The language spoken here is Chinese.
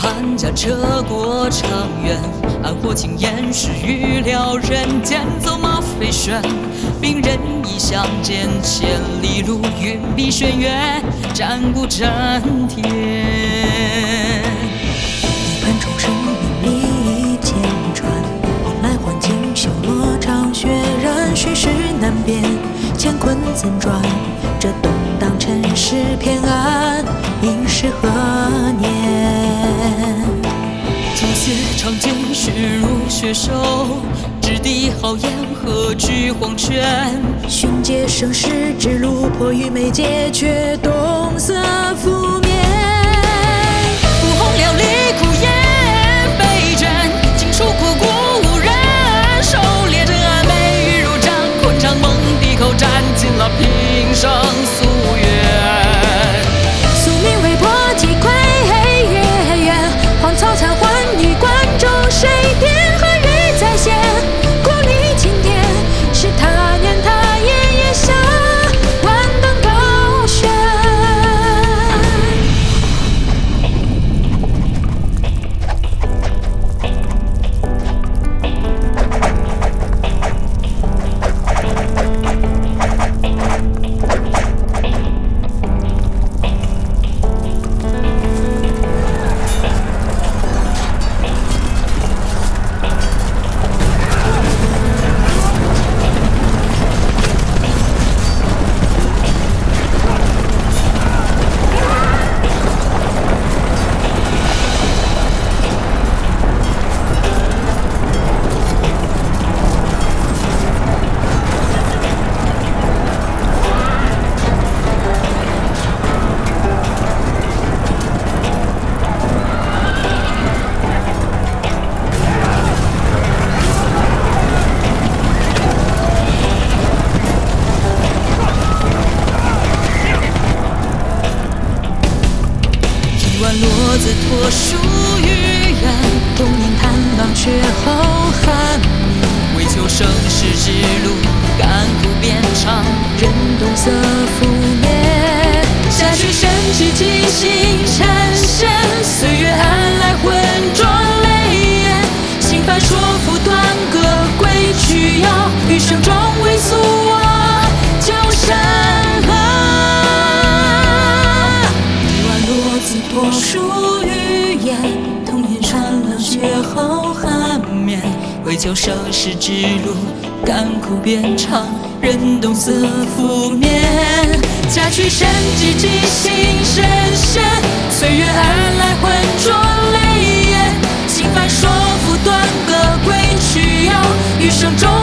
寒家车过长原，暗火青烟是预料，人间走马飞旋，兵刃已相见，千里路云碧轩辕，战鼓震天。一盘重生，名利千传，换来换境，修罗场，血染虚实难辨，乾坤怎转？这动荡尘世偏安，应是何年？朱血长剑，血如血手，掷地豪言，何惧黄泉？寻借生世之路，迫于眉阶，却冬色覆面。不红了离苦也飞卷，尽数枯骨无人。狩猎者美玉如掌，昆长梦地口，斩尽了平落子托书于远，东瀛探浪，却后寒灭。为求生死之路，甘苦遍尝。人动色覆灭，下去神之即心缠身，岁月安来浑浊泪眼。心烦说服断歌归去遥，余生终未诉抛寒眠，为求盛世之路，甘苦边长，任冬色拂面。家曲神急，几心深仙，岁月而来，浑浊泪眼。心烦说不，断歌归去，要余生终。